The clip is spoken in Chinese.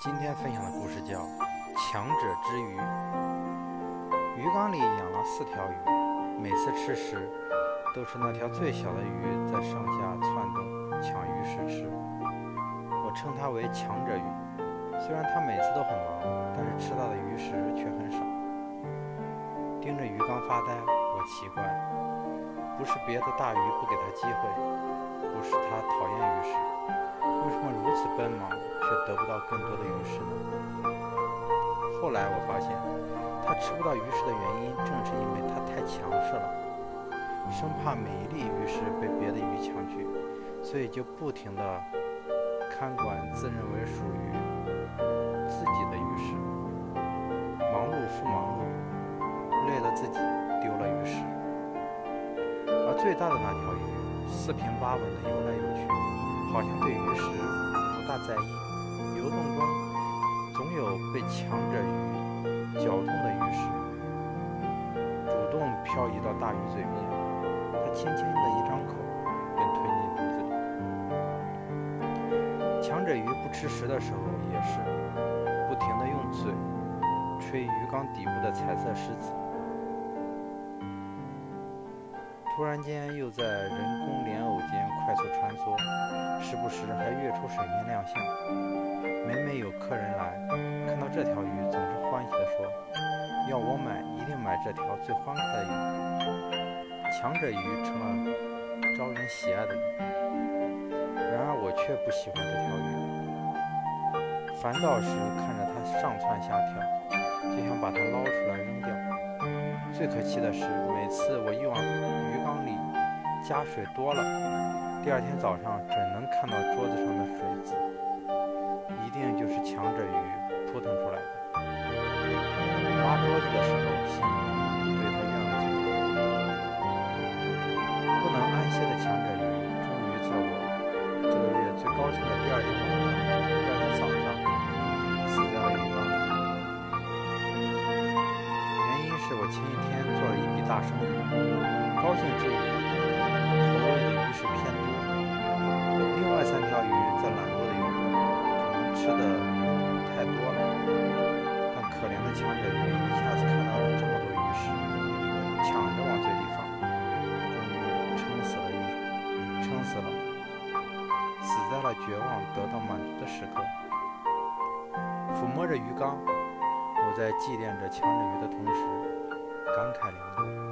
今天分享的故事叫《强者之鱼》。鱼缸里养了四条鱼，每次吃食都是那条最小的鱼在上下窜动抢鱼食吃。我称它为强者鱼。虽然它每次都很忙，但是吃到的鱼食却很少。盯着鱼缸发呆，我奇怪，不是别的大鱼不给它机会，不是它讨厌鱼食，为什么如此奔忙？却得不到更多的鱼食呢。后来我发现，他吃不到鱼食的原因，正是因为他太强势了，生怕每一粒鱼食被别的鱼抢去，所以就不停地看管自认为属于自己的鱼食，忙碌复忙碌，累了自己，丢了鱼食。而最大的那条鱼，四平八稳地游来游去，好像对鱼食不大在意。被强者鱼搅动的鱼食，主动漂移到大鱼嘴边。它轻轻的一张口，便吞进肚子里。强者鱼不吃食的时候，也是不停的用嘴吹鱼缸底部的彩色石子。突然间，又在人工莲藕间快速穿梭，时不时还跃出水面亮相。每每有客人来，看到这条鱼，总是欢喜地说：“要我买，一定买这条最欢快的鱼。”强者鱼成了招人喜爱的鱼。然而我却不喜欢这条鱼。烦躁时看着它上蹿下跳，就想把它捞出来扔。最可气的是，每次我一往鱼缸里加水多了，第二天早上准能看到桌子上的水渍，一定就是强者鱼扑腾出来的。抹桌子的时候，心里对他怨了几分。不能安歇的强者鱼，终于在我这个月最高兴的第二天晚上，第二天早上，死在了鱼缸里。原因是我前一天。大生意，高兴之余，投喂的鱼食偏多。另外三条鱼在懒惰的游动，可能吃的太多了。但可怜的强者鱼一下子看到了这么多鱼食，抢着往嘴里放，终于撑死了鱼，撑死了，死在了绝望得到满足的时刻。抚摸着鱼缸，我在祭奠着强者鱼的同时。感慨良多。